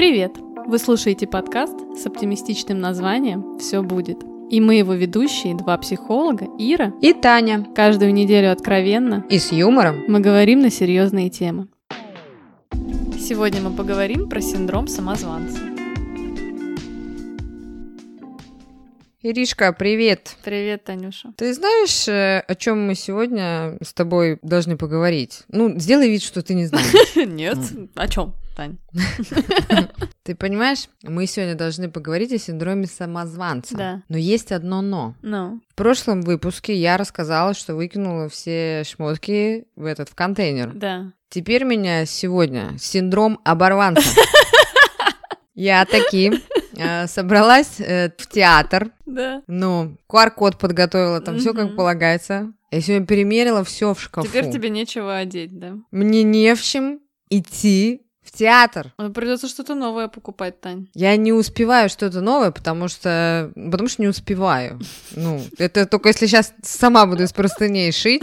Привет! Вы слушаете подкаст с оптимистичным названием «Все будет». И мы его ведущие, два психолога, Ира и Таня. Каждую неделю откровенно и с юмором мы говорим на серьезные темы. Сегодня мы поговорим про синдром самозванца. Иришка, привет. Привет, Танюша. Ты знаешь, э, о чем мы сегодня с тобой должны поговорить? Ну, сделай вид, что ты не знаешь. Нет, о чем? Тань. Ты понимаешь, мы сегодня должны поговорить о синдроме самозванца. Да. Но есть одно но. Ну. В прошлом выпуске я рассказала, что выкинула все шмотки в этот в контейнер. Да. Теперь меня сегодня синдром оборванца. Я таким э, собралась э, в театр. Да. Ну, QR-код подготовила, там все как полагается. Я сегодня перемерила все в шкафу. Теперь тебе нечего одеть, да? Мне не в чем идти в театр. Придется что-то новое покупать, Тань. Я не успеваю что-то новое, потому что... Потому что не успеваю. Ну, это только если сейчас сама буду из простыней шить.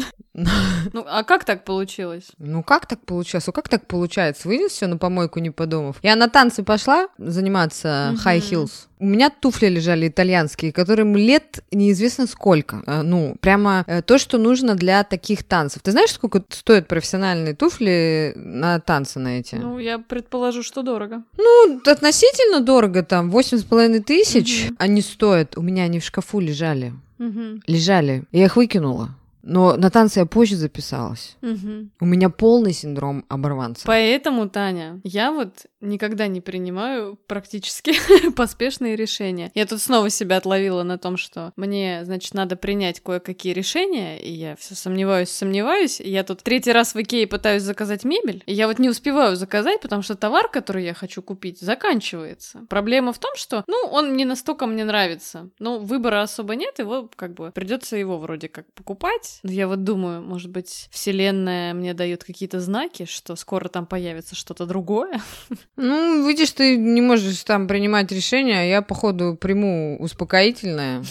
Ну, а как так получилось? Ну, как так получилось? Ну, как так получается? Вынес все на помойку, не подумав. Я на танцы пошла заниматься high heels. У меня туфли лежали итальянские, которым лет неизвестно сколько. Э, ну, прямо э, то, что нужно для таких танцев. Ты знаешь, сколько стоят профессиональные туфли на танцы на эти? Ну, я предположу, что дорого. Ну, относительно дорого, там, восемь с половиной тысяч угу. они стоят. У меня они в шкафу лежали. Угу. Лежали. Я их выкинула. Но на танцы я позже записалась. Угу. У меня полный синдром оборванца. Поэтому, Таня, я вот никогда не принимаю практически поспешные решения. Я тут снова себя отловила на том, что мне, значит, надо принять кое-какие решения, и я все сомневаюсь, сомневаюсь. И я тут третий раз в Икее пытаюсь заказать мебель, и я вот не успеваю заказать, потому что товар, который я хочу купить, заканчивается. Проблема в том, что, ну, он не настолько мне нравится. Ну, выбора особо нет, его как бы придется его вроде как покупать. Я вот думаю, может быть, вселенная мне дает какие-то знаки, что скоро там появится что-то другое. Ну, видишь, ты не можешь там принимать решения, а я, походу, приму успокоительное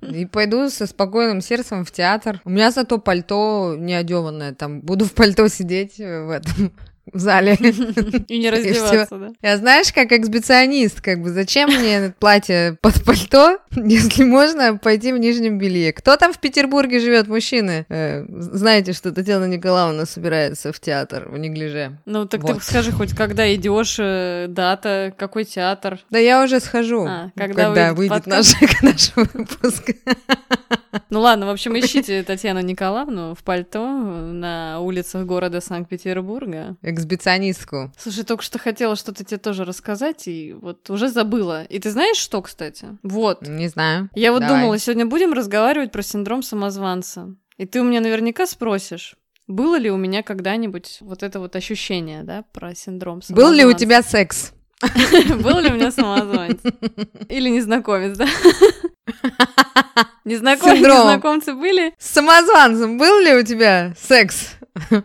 и пойду со спокойным сердцем в театр. У меня зато пальто неодеванное, там буду в пальто сидеть в этом в зале. И не раздеваться, да? Я знаешь, как эксбиционист, как бы, зачем мне платье под пальто, если можно пойти в нижнем белье? Кто там в Петербурге живет, мужчины? Э, знаете, что Татьяна Николаевна собирается в театр в неглиже. Ну, так вот. ты скажи хоть, когда идешь, э, дата, какой театр? Да я уже схожу, а, когда, когда выйдет, выйдет наш, наш выпуск. Ну ладно, в общем, ищите Татьяну Николаевну в пальто на улицах города Санкт-Петербурга. Эксбиционистку. Слушай, только что хотела что-то тебе тоже рассказать, и вот уже забыла. И ты знаешь что, кстати? Вот. Не знаю. Я вот Давай. думала, сегодня будем разговаривать про синдром самозванца. И ты у меня наверняка спросишь, было ли у меня когда-нибудь вот это вот ощущение, да, про синдром самозванца? Был ли у тебя секс? Был ли у меня самозванец? Или незнакомец, да? Незнаком... Незнакомцы были? С самозванцем был ли у тебя секс?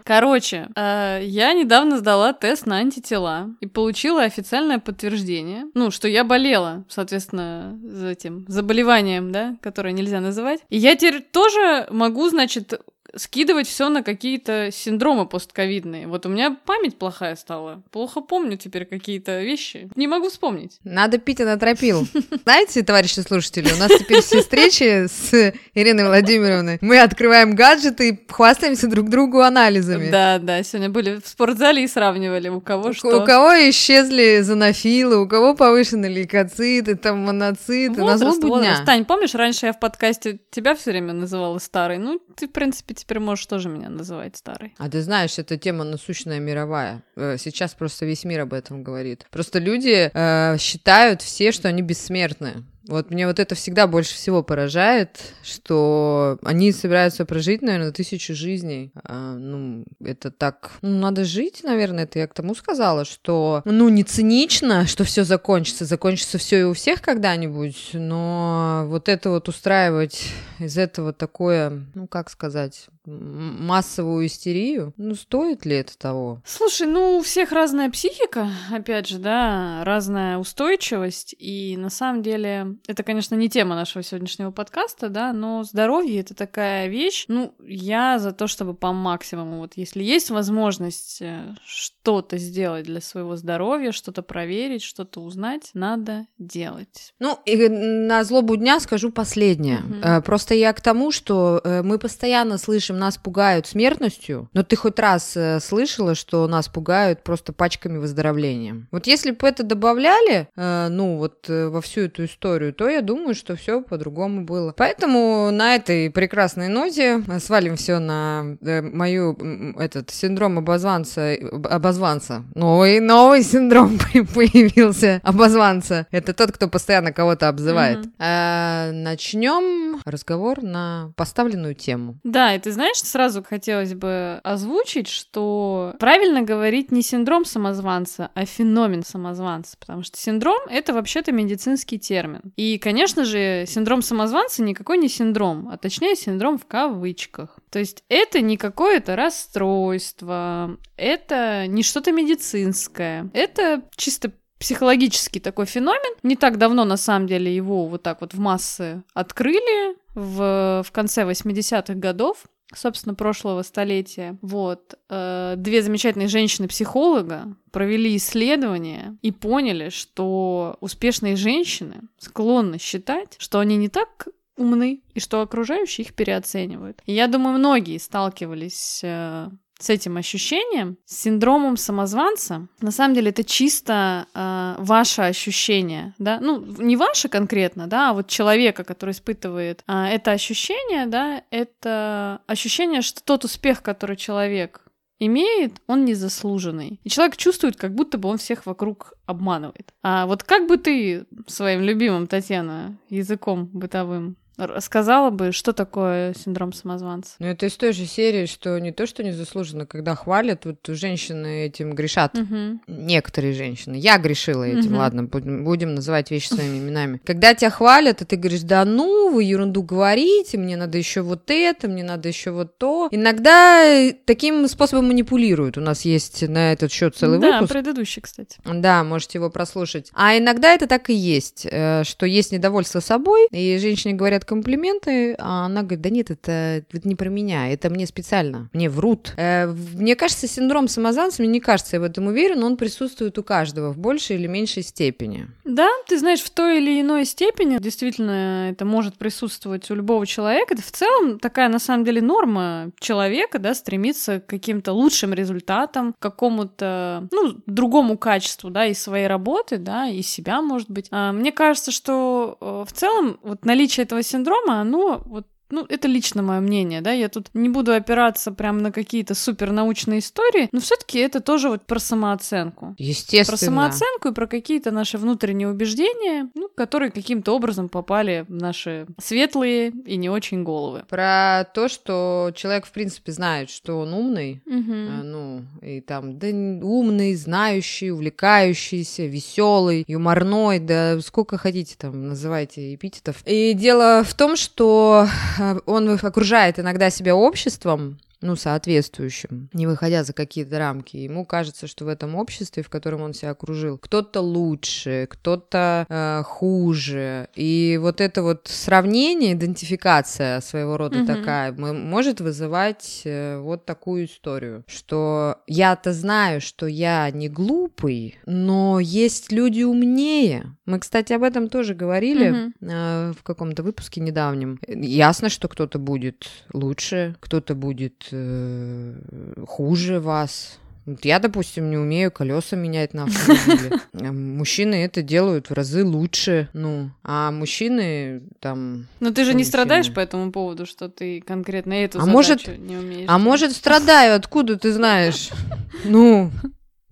Короче, э, я недавно сдала тест на антитела и получила официальное подтверждение, ну, что я болела, соответственно, за этим заболеванием, да, которое нельзя называть. И я теперь тоже могу, значит, скидывать все на какие-то синдромы постковидные. Вот у меня память плохая стала. Плохо помню теперь какие-то вещи. Не могу вспомнить. Надо пить анатропил. Знаете, товарищи слушатели, у нас теперь все встречи с Ириной Владимировной. Мы открываем гаджеты и хвастаемся друг другу анализами. Да, да, сегодня были в спортзале и сравнивали, у кого что. У кого исчезли зонофилы, у кого повышены лейкоциты, там моноциты. Возраст, на возраст. Тань, помнишь, раньше я в подкасте тебя все время называла старой? Ну, ты, в принципе, теперь можешь тоже меня называть старой. А ты знаешь, эта тема насущная мировая. Э, сейчас просто весь мир об этом говорит. Просто люди э, считают все, что они бессмертны. Вот мне вот это всегда больше всего поражает, что они собираются прожить, наверное, тысячу жизней. А, ну, это так... Ну, надо жить, наверное, это я к тому сказала, что, ну, не цинично, что все закончится. Закончится все и у всех когда-нибудь, но вот это вот устраивать из этого такое, ну, как сказать, массовую истерию. Ну, стоит ли это того? Слушай, ну, у всех разная психика, опять же, да, разная устойчивость, и на самом деле это, конечно, не тема нашего сегодняшнего подкаста, да, но здоровье — это такая вещь, ну, я за то, чтобы по максимуму, вот если есть возможность э, что-то сделать для своего здоровья, что-то проверить, что-то узнать, надо делать. Ну, и на злобу дня скажу последнее. Угу. Просто я к тому, что э, мы постоянно слышим, нас пугают смертностью, но ты хоть раз слышала, что нас пугают просто пачками выздоровления? Вот если бы это добавляли, ну, вот во всю эту историю, то я думаю, что все по-другому было. Поэтому на этой прекрасной ноте свалим все на мою этот синдром обозванца, обозванца. Новый, новый синдром появился обозванца. Это тот, кто постоянно кого-то обзывает. Mm-hmm. А, начнем разговор на поставленную тему. Да, и ты знаешь, сразу хотелось бы озвучить, что правильно говорить не синдром самозванца, а феномен самозванца, потому что синдром — это вообще-то медицинский термин. И, конечно же, синдром самозванца никакой не синдром, а точнее синдром в кавычках. То есть это не какое-то расстройство, это не что-то медицинское, это чисто психологический такой феномен. Не так давно, на самом деле, его вот так вот в массы открыли в, в конце 80-х годов собственно, прошлого столетия. Вот. Э, две замечательные женщины-психолога провели исследование и поняли, что успешные женщины склонны считать, что они не так умны и что окружающие их переоценивают. И я думаю, многие сталкивались э, с этим ощущением, с синдромом самозванца, на самом деле это чисто э, ваше ощущение, да, ну не ваше конкретно, да, а вот человека, который испытывает э, это ощущение, да, это ощущение, что тот успех, который человек имеет, он незаслуженный. И человек чувствует, как будто бы он всех вокруг обманывает. А вот как бы ты своим любимым, Татьяна, языком бытовым Рассказала бы, что такое синдром самозванца. Ну, это из той же серии, что не то, что незаслуженно, когда хвалят, вот женщины этим грешат. Угу. Некоторые женщины. Я грешила этим, угу. ладно, будем называть вещи своими именами. Когда тебя хвалят, и ты говоришь, да ну, вы ерунду говорите, мне надо еще вот это, мне надо еще вот то. Иногда э, таким способом манипулируют. У нас есть на этот счет целый да, выпуск. Да, предыдущий, кстати. Да, можете его прослушать. А иногда это так и есть, э, что есть недовольство собой, и женщине говорят, комплименты, а она говорит, да нет, это, это не про меня, это мне специально, мне врут. Э, мне кажется, синдром самозванца, мне не кажется, я в этом уверен, он присутствует у каждого в большей или меньшей степени. Да, ты знаешь, в той или иной степени действительно это может присутствовать у любого человека. Это в целом такая, на самом деле, норма человека, да, стремиться к каким-то лучшим результатам, к какому-то, ну, другому качеству, да, и своей работы, да, и себя, может быть. А, мне кажется, что э, в целом вот наличие этого синдрома, оно вот ну, это лично мое мнение, да, я тут не буду опираться прям на какие-то супернаучные истории, но все-таки это тоже вот про самооценку. Естественно. Про самооценку и про какие-то наши внутренние убеждения, ну, которые каким-то образом попали в наши светлые и не очень головы. Про то, что человек, в принципе, знает, что он умный, угу. ну, и там, да, умный, знающий, увлекающийся, веселый, юморной, да, сколько хотите там, называйте эпитетов. И дело в том, что Э, он окружает иногда себя обществом, ну, соответствующим, не выходя за какие-то рамки. Ему кажется, что в этом обществе, в котором он себя окружил, кто-то лучше, кто-то э, хуже. И вот это вот сравнение, идентификация своего рода угу. такая, может вызывать э, вот такую историю, что я-то знаю, что я не глупый, но есть люди умнее. Мы, кстати, об этом тоже говорили угу. э, в каком-то выпуске недавнем. Ясно, что кто-то будет лучше, кто-то будет э, хуже вас. Вот я, допустим, не умею колеса менять на автомобиле. Мужчины это делают в разы лучше, ну, а мужчины там... Но ты же не мужчины? страдаешь по этому поводу, что ты конкретно эту а может, не умеешь. А может, страдаю, откуда ты знаешь? Ну,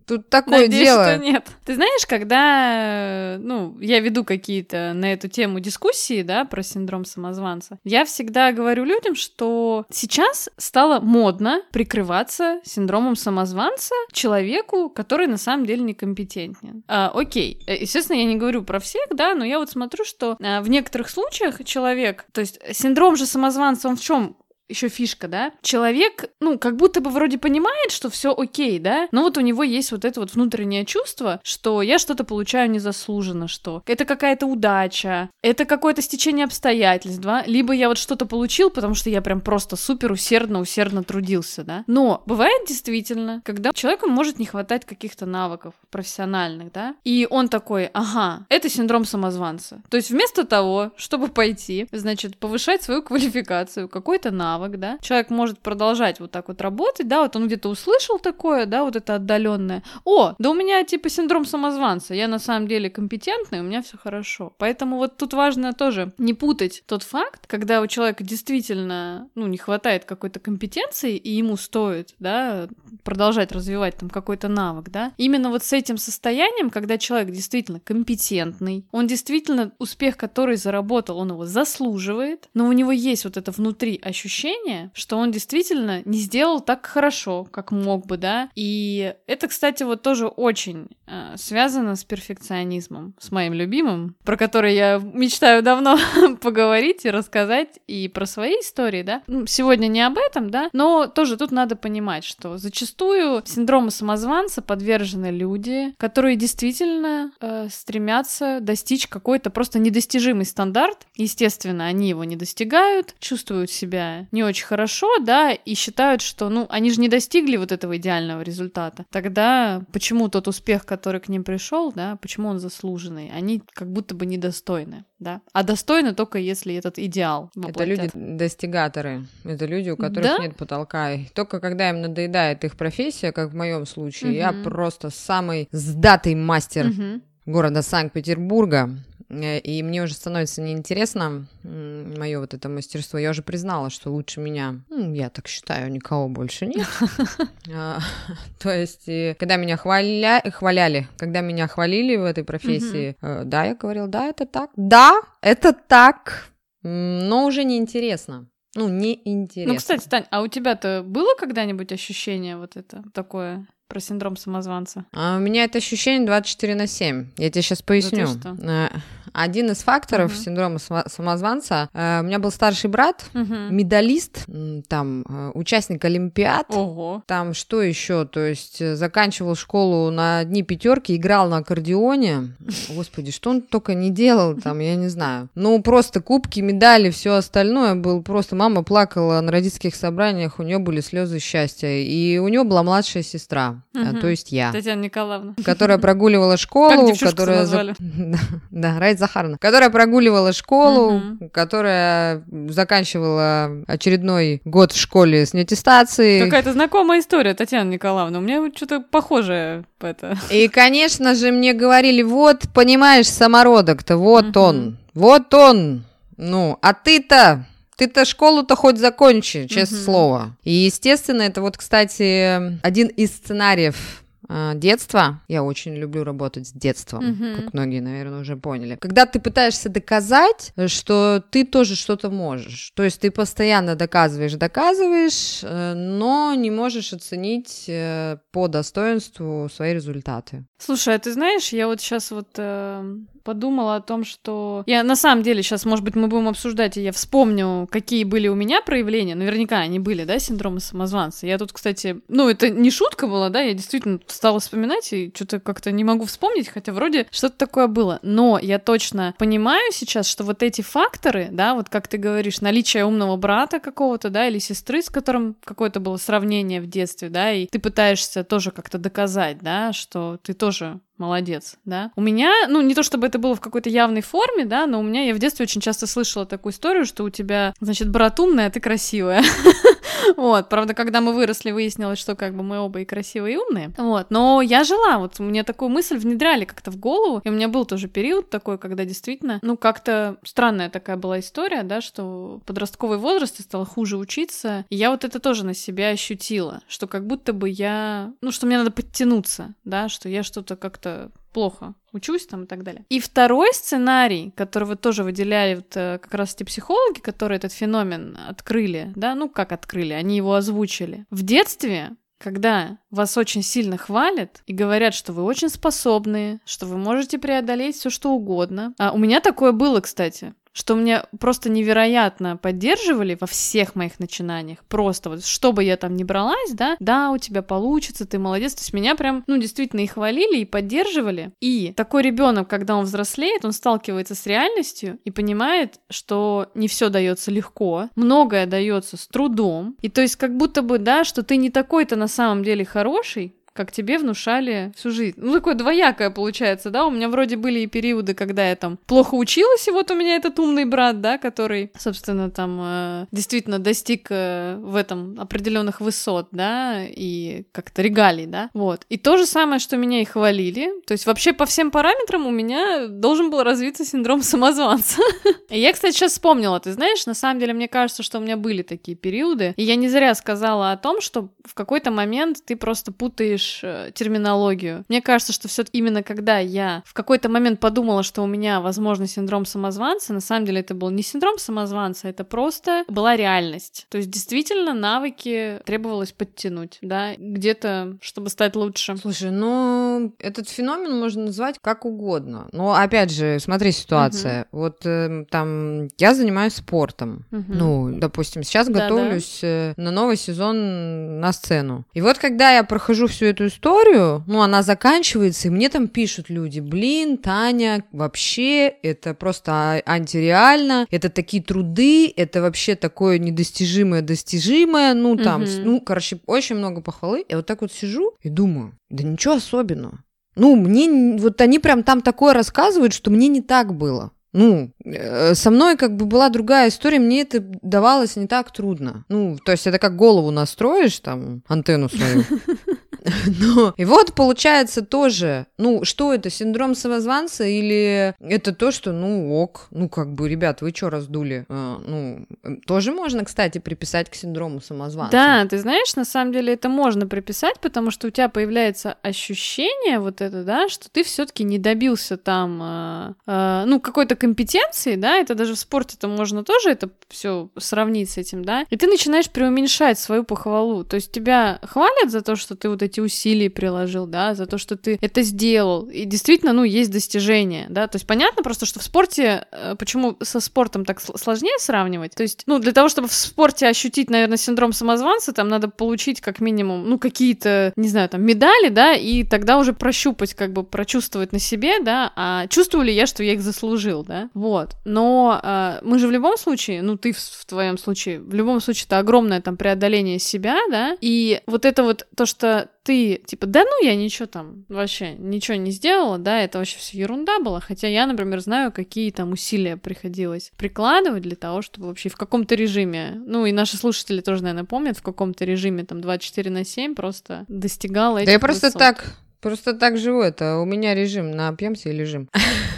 Тут такое Надеюсь, дело. что нет. Ты знаешь, когда, ну, я веду какие-то на эту тему дискуссии, да, про синдром самозванца, я всегда говорю людям, что сейчас стало модно прикрываться синдромом самозванца человеку, который на самом деле некомпетентен. А, окей, э, естественно, я не говорю про всех, да, но я вот смотрю, что а, в некоторых случаях человек, то есть синдром же самозванца, он в чем еще фишка, да? Человек, ну, как будто бы вроде понимает, что все окей, да? Но вот у него есть вот это вот внутреннее чувство, что я что-то получаю незаслуженно, что это какая-то удача, это какое-то стечение обстоятельств, да? Либо я вот что-то получил, потому что я прям просто супер усердно, усердно трудился, да? Но бывает действительно, когда человеку может не хватать каких-то навыков профессиональных, да? И он такой, ага, это синдром самозванца. То есть вместо того, чтобы пойти, значит, повышать свою квалификацию, какой-то навык, навык, да, человек может продолжать вот так вот работать, да, вот он где-то услышал такое, да, вот это отдаленное. О, да у меня типа синдром самозванца, я на самом деле компетентный, у меня все хорошо. Поэтому вот тут важно тоже не путать тот факт, когда у человека действительно, ну, не хватает какой-то компетенции, и ему стоит, да, продолжать развивать там какой-то навык, да. Именно вот с этим состоянием, когда человек действительно компетентный, он действительно успех, который заработал, он его заслуживает, но у него есть вот это внутри ощущение, ощущение, что он действительно не сделал так хорошо, как мог бы, да. И это, кстати, вот тоже очень э, связано с перфекционизмом, с моим любимым, про который я мечтаю давно поговорить и рассказать и про свои истории, да. Ну, сегодня не об этом, да, но тоже тут надо понимать, что зачастую синдрому самозванца подвержены люди, которые действительно э, стремятся достичь какой-то просто недостижимый стандарт. Естественно, они его не достигают, чувствуют себя не очень хорошо, да, и считают, что, ну, они же не достигли вот этого идеального результата. Тогда почему тот успех, который к ним пришел, да, почему он заслуженный? Они как будто бы недостойны, да. А достойны только если этот идеал Это люди достигаторы, это люди, у которых да? нет потолка. И только когда им надоедает их профессия, как в моем случае, угу. я просто самый сдатый мастер угу. города Санкт-Петербурга. Э, и мне уже становится неинтересно мое вот это мастерство. Я уже признала, что лучше меня, я так считаю, никого больше нет. А, то есть, когда меня хваляли, когда меня хвалили в этой профессии, э, да, я говорила, да, это так, да, это так, но уже неинтересно. Ну, неинтересно. Ну, кстати, Тань, а у тебя-то было когда-нибудь ощущение вот это такое про синдром самозванца? А у меня это ощущение 24 на 7. Я тебе сейчас поясню. Да один из факторов uh-huh. синдрома самозванца. Э, у меня был старший брат, uh-huh. медалист, там э, участник Олимпиад. Ого. Там что еще? То есть э, заканчивал школу на одни пятерки, играл на аккордеоне. Господи, что он только не делал там, я не знаю. Ну, просто кубки, медали, все остальное был просто. Мама плакала на родительских собраниях, у нее были слезы счастья. И у него была младшая сестра, uh-huh. то есть я. Татьяна Николаевна. Которая прогуливала школу. Которая... назвали? Да, Райт Захаровна, которая прогуливала школу, угу. которая заканчивала очередной год в школе с неаттестацией. Какая-то знакомая история, Татьяна Николаевна. У меня что-то похожее это. И, конечно же, мне говорили, вот, понимаешь, самородок-то, вот угу. он, вот он. Ну, а ты-то ты-то школу-то хоть закончи, честное угу. слово. И, естественно, это вот, кстати, один из сценариев а, детство. Я очень люблю работать с детством, mm-hmm. как многие, наверное, уже поняли. Когда ты пытаешься доказать, что ты тоже что-то можешь. То есть ты постоянно доказываешь, доказываешь, э, но не можешь оценить э, по достоинству свои результаты. Слушай, а ты знаешь, я вот сейчас вот э, подумала о том, что я на самом деле сейчас, может быть, мы будем обсуждать, и я вспомню, какие были у меня проявления. Наверняка они были, да, синдрома самозванца. Я тут, кстати, ну, это не шутка была, да, я действительно стала вспоминать и что-то как-то не могу вспомнить, хотя вроде что-то такое было. Но я точно понимаю сейчас, что вот эти факторы, да, вот как ты говоришь, наличие умного брата какого-то, да, или сестры, с которым какое-то было сравнение в детстве, да, и ты пытаешься тоже как-то доказать, да, что ты тоже молодец, да. У меня, ну, не то чтобы это было в какой-то явной форме, да, но у меня, я в детстве очень часто слышала такую историю, что у тебя, значит, брат умный, а ты красивая. Вот, правда, когда мы выросли, выяснилось, что как бы мы оба и красивые, и умные. Вот, но я жила, вот мне такую мысль внедряли как-то в голову, и у меня был тоже период такой, когда действительно, ну, как-то странная такая была история, да, что подростковый возраст я стала хуже учиться, и я вот это тоже на себя ощутила, что как будто бы я, ну, что мне надо подтянуться, да, что я что-то как-то плохо учусь там и так далее. И второй сценарий, который вы тоже выделяли вот, э, как раз эти психологи, которые этот феномен открыли, да, ну как открыли, они его озвучили. В детстве когда вас очень сильно хвалят и говорят, что вы очень способные, что вы можете преодолеть все что угодно. А у меня такое было, кстати. Что меня просто невероятно поддерживали во всех моих начинаниях. Просто вот, что бы я там ни бралась, да, да, у тебя получится, ты молодец. То есть меня прям, ну, действительно и хвалили, и поддерживали. И такой ребенок, когда он взрослеет, он сталкивается с реальностью и понимает, что не все дается легко, многое дается с трудом. И то есть как будто бы, да, что ты не такой-то на самом деле хороший, как тебе внушали всю жизнь. Ну, такое двоякое получается, да? У меня вроде были и периоды, когда я там плохо училась, и вот у меня этот умный брат, да, который, собственно, там э, действительно достиг э, в этом определенных высот, да, и как-то регалий, да, вот. И то же самое, что меня и хвалили, то есть вообще по всем параметрам у меня должен был развиться синдром самозванца. И я, кстати, сейчас вспомнила, ты знаешь, на самом деле мне кажется, что у меня были такие периоды, и я не зря сказала о том, что в какой-то момент ты просто путаешь используешь э, терминологию. Мне кажется, что все именно когда я в какой-то момент подумала, что у меня, возможно, синдром самозванца, на самом деле это был не синдром самозванца, это просто была реальность. То есть действительно навыки требовалось подтянуть, да, где-то, чтобы стать лучше. Слушай, ну, этот феномен можно назвать как угодно. Но, опять же, смотри, ситуация. Угу. Вот э, там я занимаюсь спортом. Угу. Ну, допустим, сейчас да, готовлюсь да. Э, на новый сезон на сцену. И вот когда я прохожу всю эту историю, ну, она заканчивается, и мне там пишут люди, блин, Таня, вообще, это просто антиреально, это такие труды, это вообще такое недостижимое достижимое, ну, там, угу. ну, короче, очень много похвалы. Я вот так вот сижу и думаю, да ничего особенного. Ну, мне, вот они прям там такое рассказывают, что мне не так было. Ну, э, со мной как бы была другая история, мне это давалось не так трудно. Ну, то есть это как голову настроишь, там, антенну свою, Но и вот получается тоже, ну, что это, синдром самозванца или это то, что, ну, ок, ну, как бы, ребят, вы что раздули? А, ну, тоже можно, кстати, приписать к синдрому самозванца. Да, ты знаешь, на самом деле это можно приписать, потому что у тебя появляется ощущение вот это, да, что ты все-таки не добился там, э, э, ну, какой-то компетенции, да, это даже в спорте это можно тоже это все сравнить с этим, да, и ты начинаешь преуменьшать свою похвалу, то есть тебя хвалят за то, что ты вот эти эти усилия приложил, да, за то, что ты это сделал. И действительно, ну, есть достижения, да. То есть понятно просто, что в спорте, э, почему со спортом так сложнее сравнивать. То есть, ну, для того, чтобы в спорте ощутить, наверное, синдром самозванца, там надо получить как минимум, ну, какие-то, не знаю, там, медали, да, и тогда уже прощупать, как бы прочувствовать на себе, да, а чувствую ли я, что я их заслужил, да. Вот. Но э, мы же в любом случае, ну, ты в, в твоем случае, в любом случае это огромное там преодоление себя, да, и вот это вот то, что ты, типа, да ну я ничего там вообще, ничего не сделала, да, это вообще все ерунда была, хотя я, например, знаю, какие там усилия приходилось прикладывать для того, чтобы вообще в каком-то режиме, ну и наши слушатели тоже, наверное, помнят, в каком-то режиме там 24 на 7 просто достигала этих Да я просто высот. так Просто так живу это. У меня режим на пьемся и лежим.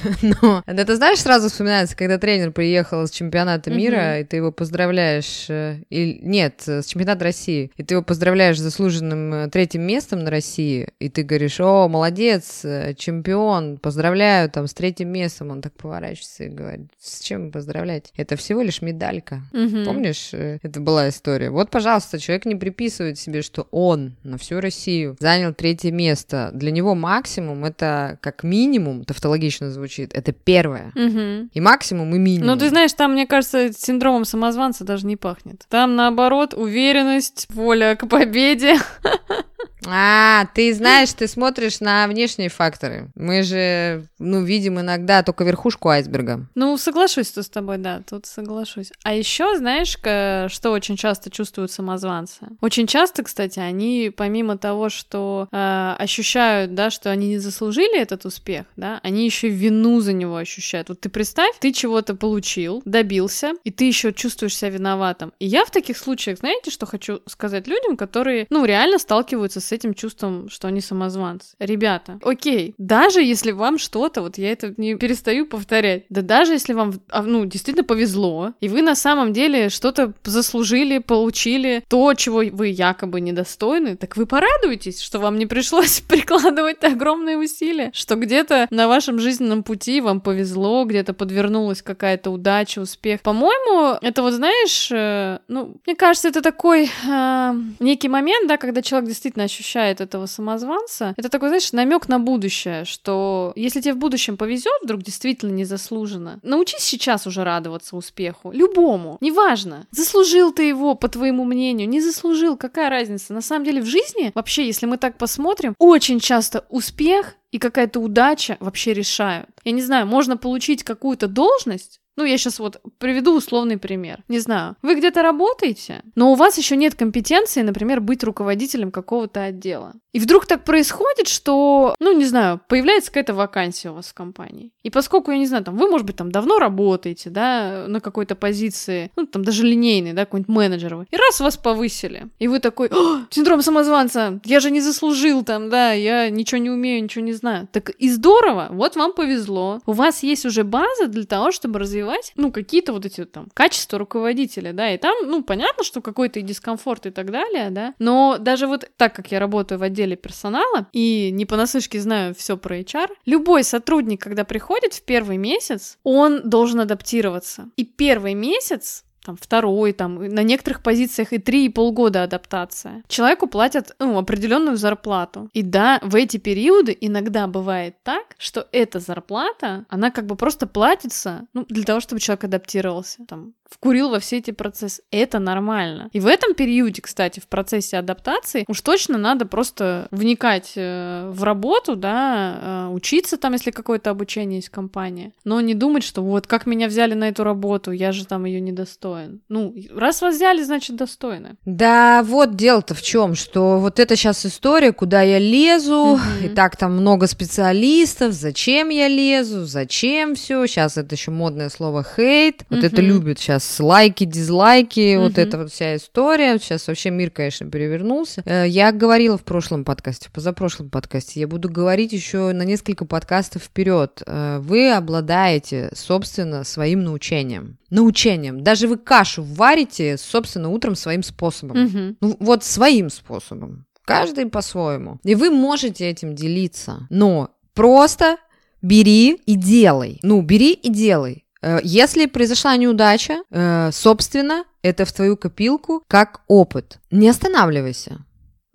Но это знаешь, сразу вспоминается, когда тренер приехал с чемпионата мира, и ты его поздравляешь... Э, и, нет, с чемпионата России. И ты его поздравляешь с заслуженным э, третьим местом на России. И ты говоришь, о, молодец, э, чемпион, поздравляю там с третьим местом. Он так поворачивается и говорит, с чем поздравлять? Это всего лишь медалька. Помнишь, это была история? Вот, пожалуйста, человек не приписывает себе, что он на всю Россию занял третье место для него максимум это как минимум, тавтологично звучит, это первое. Угу. И максимум, и минимум. Ну, ты знаешь, там, мне кажется, синдромом самозванца даже не пахнет. Там, наоборот, уверенность, воля к победе. А, ты знаешь, ты смотришь на внешние факторы. Мы же, ну, видим иногда только верхушку айсберга. Ну, соглашусь тут с тобой, да, тут соглашусь. А еще, знаешь, что очень часто чувствуют самозванцы? Очень часто, кстати, они, помимо того, что э, ощущают, да, что они не заслужили этот успех, да, они еще вину за него ощущают. Вот ты представь, ты чего-то получил, добился, и ты еще чувствуешь себя виноватым. И я в таких случаях, знаете, что хочу сказать людям, которые, ну, реально сталкиваются с этим чувством, что они самозванцы. Ребята, окей, даже если вам что-то, вот я это не перестаю повторять, да даже если вам, а, ну, действительно повезло, и вы на самом деле что-то заслужили, получили, то, чего вы якобы недостойны, так вы порадуетесь, что вам не пришлось прикладывать огромные усилия, что где-то на вашем жизненном пути вам повезло, где-то подвернулась какая-то удача, успех. По-моему, это вот, знаешь, э, ну, мне кажется, это такой э, некий момент, да, когда человек действительно ощущает этого самозванца, это такой, знаешь, намек на будущее, что если тебе в будущем повезет, вдруг действительно незаслуженно, научись сейчас уже радоваться успеху. Любому. Неважно. Заслужил ты его, по твоему мнению, не заслужил, какая разница? На самом деле в жизни, вообще, если мы так посмотрим, очень часто успех и какая-то удача вообще решают. Я не знаю, можно получить какую-то должность, ну, я сейчас вот приведу условный пример. Не знаю, вы где-то работаете, но у вас еще нет компетенции, например, быть руководителем какого-то отдела. И вдруг так происходит, что, ну, не знаю, появляется какая-то вакансия у вас в компании. И поскольку, я не знаю, там, вы, может быть, там давно работаете, да, на какой-то позиции, ну, там, даже линейный, да, какой-нибудь менеджер вы, и раз вас повысили, и вы такой, синдром самозванца, я же не заслужил там, да, я ничего не умею, ничего не знаю. Так и здорово, вот вам повезло. У вас есть уже база для того, чтобы развивать, ну, какие-то вот эти там качества руководителя, да, и там, ну, понятно, что какой-то и дискомфорт и так далее, да, но даже вот так как я работаю в отделе персонала и не понаслышке знаю все про HR, любой сотрудник, когда приходит в первый месяц, он должен адаптироваться. И первый месяц там, второй, там, на некоторых позициях и три, и полгода адаптация. Человеку платят ну, определенную зарплату. И да, в эти периоды иногда бывает так, что эта зарплата, она как бы просто платится ну, для того, чтобы человек адаптировался. Там, вкурил во все эти процессы. Это нормально. И в этом периоде, кстати, в процессе адаптации уж точно надо просто вникать э, в работу, да, э, учиться там, если какое-то обучение есть в компании. Но не думать, что вот как меня взяли на эту работу, я же там ее недостоин. Ну, раз вас взяли, значит достойны. Да, вот дело-то в чем, что вот это сейчас история, куда я лезу, и так там много специалистов, зачем я лезу, зачем все. Сейчас это еще модное слово хейт. Вот это любят сейчас лайки, дизлайки, угу. вот эта вот вся история. Сейчас вообще мир, конечно, перевернулся. Э, я говорила в прошлом подкасте, позапрошлом подкасте, я буду говорить еще на несколько подкастов вперед. Э, вы обладаете, собственно, своим научением. Научением. Даже вы кашу варите, собственно, утром своим способом. Угу. Ну, вот своим способом. Каждый по-своему. И вы можете этим делиться. Но просто бери и делай. Ну, бери и делай. Э, если произошла неудача, э, собственно, это в твою копилку как опыт. Не останавливайся.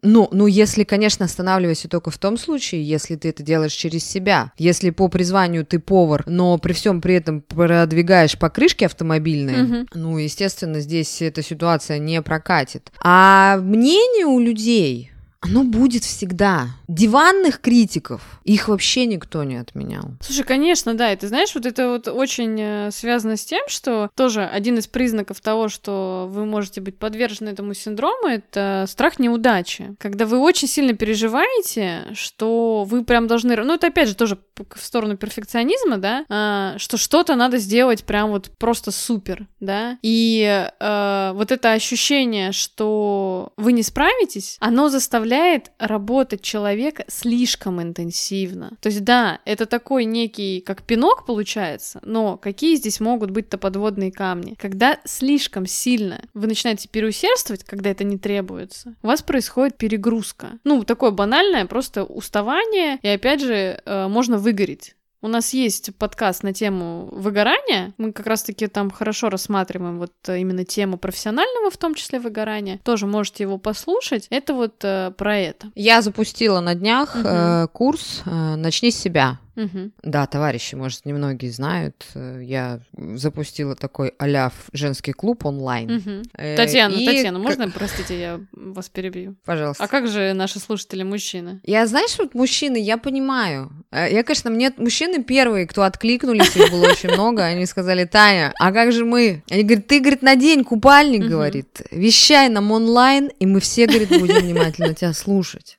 Ну, ну, если, конечно, останавливайся только в том случае, если ты это делаешь через себя. Если по призванию ты повар, но при всем при этом продвигаешь покрышки автомобильные, угу. ну, естественно, здесь эта ситуация не прокатит. А мнение у людей, оно будет всегда. Диванных критиков, их вообще никто не отменял. Слушай, конечно, да, и ты знаешь, вот это вот очень э, связано с тем, что тоже один из признаков того, что вы можете быть подвержены этому синдрому, это страх неудачи. Когда вы очень сильно переживаете, что вы прям должны... Ну, это опять же тоже в сторону перфекционизма, да, а, что что-то надо сделать прям вот просто супер, да, и а, вот это ощущение, что вы не справитесь, оно заставляет работать человека слишком интенсивно. То есть, да, это такой некий, как пинок получается, но какие здесь могут быть-то подводные камни? Когда слишком сильно вы начинаете переусердствовать, когда это не требуется, у вас происходит перегрузка. Ну, такое банальное, просто уставание, и опять же, э, можно вы выгореть. У нас есть подкаст на тему выгорания. Мы как раз-таки там хорошо рассматриваем вот э, именно тему профессионального, в том числе выгорания. Тоже можете его послушать. Это вот э, про это. Я запустила на днях угу. э, курс э, «Начни с себя». Угу. Да, товарищи, может, немногие знают, э, я запустила такой аляв женский клуб онлайн. Угу. Э, Татьяна, и... Татьяна, можно, простите, я вас перебью? Пожалуйста. А как же наши слушатели мужчины? Я, знаешь, вот мужчины, я понимаю. Э, я, конечно, мне мужчины первые, кто откликнулись, их было очень много, они сказали, Таня, а как же мы? Они говорят, ты, говорит, на день купальник, говорит, вещай нам онлайн, и мы все, говорит, будем внимательно тебя слушать.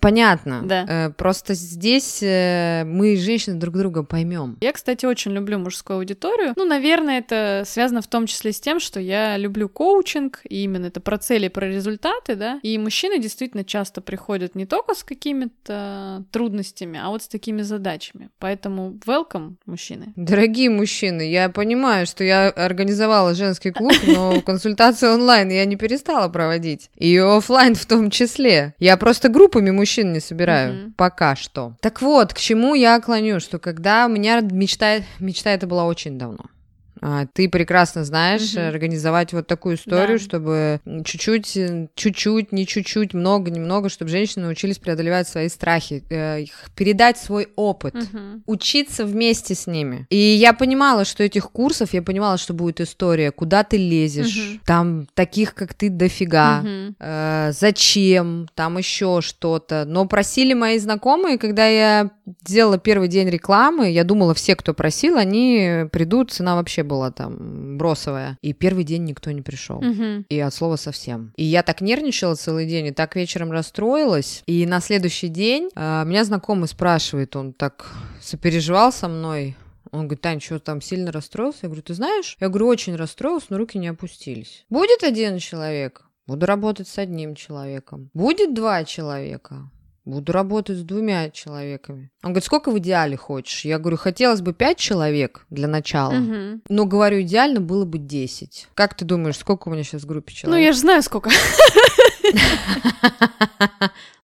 Понятно. Да. Просто здесь мы, женщины, друг друга поймем. Я, кстати, очень люблю мужскую аудиторию. Ну, наверное, это связано в том числе с тем, что я люблю коучинг, и именно это про цели, про результаты, да. И мужчины действительно часто приходят не только с какими-то трудностями, а вот с такими задачами. Поэтому welcome, мужчины. Дорогие мужчины, я понимаю, что я организовала женский клуб, но консультацию онлайн я не перестала проводить. И офлайн в том числе. Я просто группами мужчин не собираю. Пока что. Так вот, к чему я клоню, что когда у меня мечта, мечта это была очень давно. А, ты прекрасно знаешь Мгм. организовать вот такую историю, Да. чтобы чуть-чуть, э, чуть-чуть, не чуть-чуть, много, немного, чтобы женщины научились преодолевать свои страхи, э, передать свой опыт. Мгм. учиться вместе с ними. И я понимала, что этих курсов, я понимала, что будет история, куда ты лезешь, Мгм. там таких, как ты, дофига. Мгм. Э, зачем, там еще что-то. Но просили мои знакомые, когда я сделала первый день рекламы, я думала, все, кто просил, они придут, цена вообще была там бросовая. И первый день никто не пришел. Мгм. И от слова совсем. И я так нервничала целый день, и так вечером расстроилась. И на следующий день а, меня знакомый спрашивает, он так сопереживал со мной. Он говорит, Тань, что там сильно расстроился? Я говорю, ты знаешь? Я говорю, очень расстроился, но руки не опустились. Будет один человек? Буду работать с одним человеком. Будет два человека? Буду работать с двумя человеками. Он говорит, сколько в идеале хочешь? Я говорю, хотелось бы пять человек для начала. Мгм. Но говорю, идеально было бы 10. Как ты думаешь, сколько у меня сейчас в группе Ну, человек? я же знаю, сколько.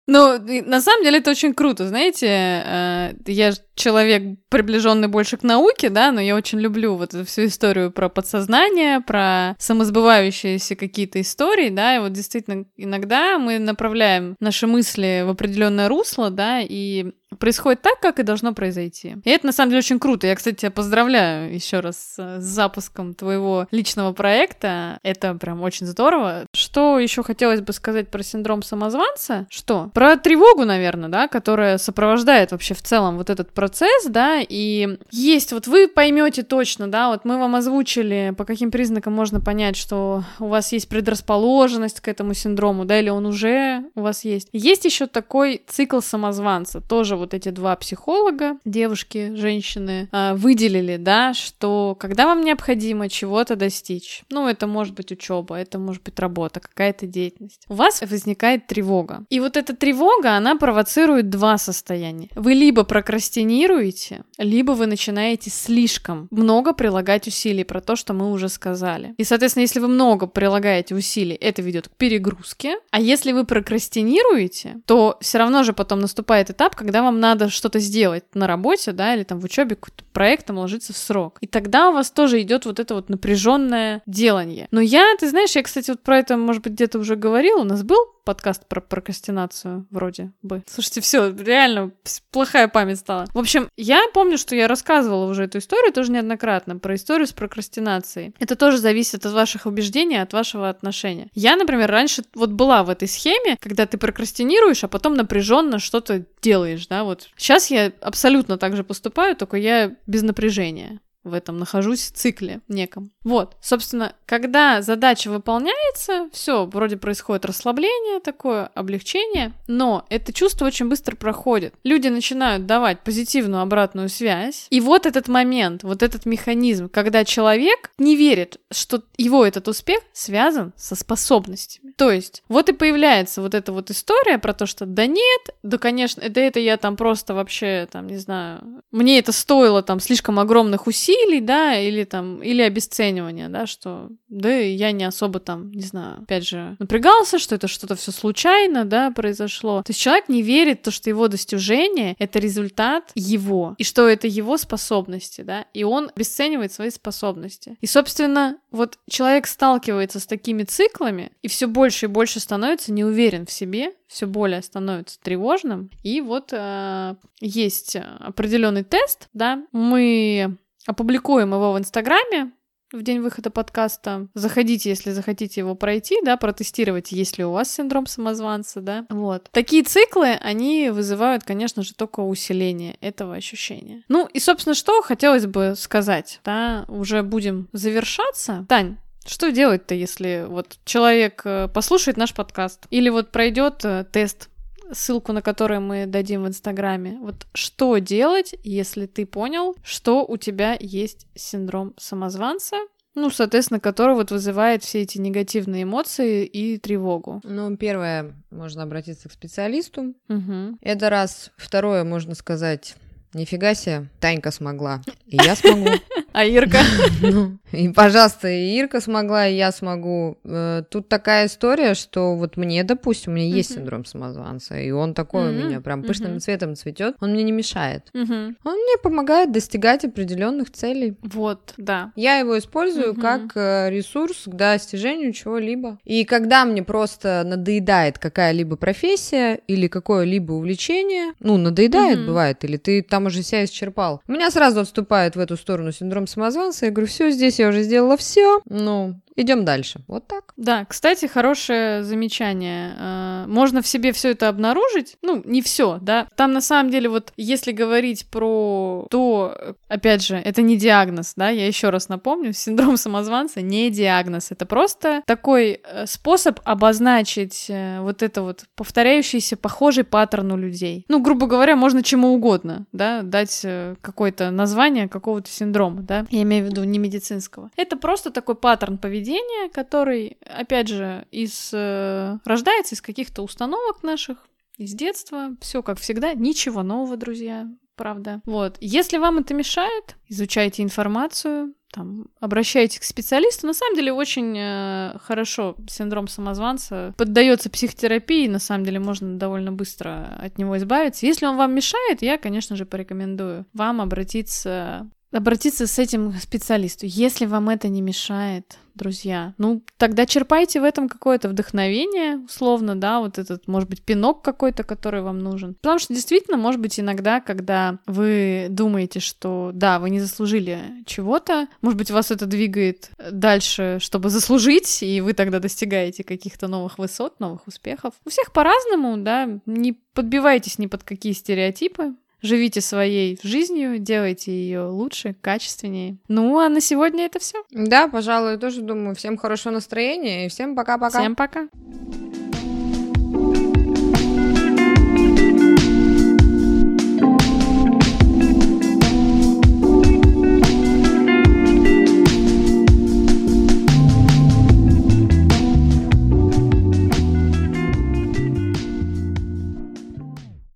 Ну, на самом деле это очень круто, знаете, э, я человек, приближенный больше к науке, да, но я очень люблю вот эту всю историю про подсознание, про самосбывающиеся какие-то истории, да, и вот действительно иногда мы направляем наши мысли в определенное русло, да, и происходит так, как и должно произойти. И это на самом деле очень круто. Я, кстати, тебя поздравляю еще раз э, с запуском твоего личного проекта. Это прям очень здорово. Что еще хотелось бы сказать про синдром самозванца? Что? Про тревогу, наверное, да, которая сопровождает вообще в целом вот этот процесс, да, и есть, вот вы поймете точно, да, вот мы вам озвучили, по каким признакам можно понять, что у вас есть предрасположенность к этому синдрому, да, или он уже у вас есть. Есть еще такой цикл самозванца, тоже вот эти два психолога, девушки, женщины, а, выделили, да, что когда вам необходимо чего-то достичь, ну, это может быть учеба, это может быть работа, какая-то деятельность, у вас возникает тревога. И вот эта тревога, она провоцирует два состояния. Вы либо прокрастинируете, либо вы начинаете слишком много прилагать усилий про то, что мы уже сказали. И, соответственно, если вы много прилагаете усилий, это ведет к перегрузке. А если вы прокрастинируете, то все равно же потом наступает этап, когда вам надо что-то сделать на работе, да, или там в учебе какой-то проект там ложится в срок. И тогда у вас тоже идет вот это вот напряженное делание. Но я, ты знаешь, я, кстати, вот про это, может быть, где-то уже говорила. У нас был подкаст про прокрастинацию вроде бы. Слушайте, все, реально плохая память стала. В общем, я помню, что я рассказывала уже эту историю тоже неоднократно про историю с прокрастинацией. Это тоже зависит от ваших убеждений, от вашего отношения. Я, например, раньше вот была в этой схеме, когда ты прокрастинируешь, а потом напряженно что-то делаешь, да, вот. Сейчас я абсолютно так же поступаю, только я без напряжения в этом нахожусь цикле неком. Вот, собственно, когда задача выполняется, все, вроде происходит расслабление такое, облегчение, но это чувство очень быстро проходит. Люди начинают давать позитивную обратную связь, и вот этот момент, вот этот механизм, когда человек не верит, что его этот успех связан со способностями. То есть, вот и появляется вот эта вот история про то, что да нет, да, конечно, да это я там просто вообще, там, не знаю, мне это стоило там слишком огромных усилий, да, или там, или обесценивания, да, что, да, я не особо там, не знаю, опять же, напрягался, что это что-то все случайно, да, произошло. То есть человек не верит в то, что его достижение — это результат его, и что это его способности, да, и он обесценивает свои способности. И, собственно, вот человек сталкивается с такими циклами, и все больше и больше становится неуверен в себе, все более становится тревожным. И вот э, есть определенный тест, да, мы опубликуем его в Инстаграме в день выхода подкаста. Заходите, если захотите его пройти, да, протестировать, есть ли у вас синдром самозванца, да. Вот. Такие циклы, они вызывают, конечно же, только усиление этого ощущения. Ну и, собственно, что хотелось бы сказать, да, уже будем завершаться. Тань, что делать-то, если вот человек э, послушает наш подкаст или вот пройдет э, тест ссылку на который мы дадим в Инстаграме. Вот что делать, если ты понял, что у тебя есть синдром самозванца, ну, соответственно, который вот вызывает все эти негативные эмоции и тревогу. Ну, первое, можно обратиться к специалисту. Угу. Это раз. Второе, можно сказать, нифига себе, Танька смогла. И я смогу. А Ирка? Ну, и, пожалуйста, и Ирка смогла, и я смогу. Э, тут такая история, что вот мне, допустим, у меня есть синдром самозванца, и он такой у меня прям пышным цветом цветет, он мне не мешает. Он мне помогает достигать определенных целей. Вот, да. Я его использую как э, ресурс к достижению чего-либо. И когда мне просто надоедает какая-либо профессия или какое-либо увлечение, ну, надоедает, бывает, или ты там уже себя исчерпал, у меня сразу отступает в эту сторону синдром самозванца. Я говорю, все, здесь я уже сделала все. Ну, идем дальше. Вот так. Да, кстати, хорошее замечание. Э, можно в себе все это обнаружить. Ну, не все, да. Там на самом деле, вот если говорить про то, опять же, это не диагноз, да, я еще раз напомню, синдром самозванца не диагноз. Это просто такой э, способ обозначить э, вот это вот повторяющийся похожий паттерн у людей. Ну, грубо говоря, можно чему угодно, да, дать какое-то название какого-то синдрома, да. Я имею в виду не медицинского. Это просто такой паттерн поведения поведения, который, опять же, из, э, рождается из каких-то установок наших, из детства. Все как всегда, ничего нового, друзья, правда. Вот. Если вам это мешает, изучайте информацию, там, обращайтесь к специалисту. На самом деле очень э, хорошо синдром самозванца поддается психотерапии, на самом деле можно довольно быстро от него избавиться. Если он вам мешает, я, конечно же, порекомендую вам обратиться обратиться с этим к специалисту. Если вам это не мешает, друзья, ну тогда черпайте в этом какое-то вдохновение, условно, да, вот этот, может быть, пинок какой-то, который вам нужен. Потому что действительно, может быть, иногда, когда вы думаете, что да, вы не заслужили чего-то, может быть, вас это двигает дальше, чтобы заслужить, и вы тогда достигаете каких-то новых высот, новых успехов. У всех по-разному, да, не подбивайтесь ни под какие стереотипы, Живите своей жизнью, делайте ее лучше, качественнее. Ну, а на сегодня это все. Да, пожалуй, тоже думаю. Всем хорошего настроения и всем пока-пока. Всем пока.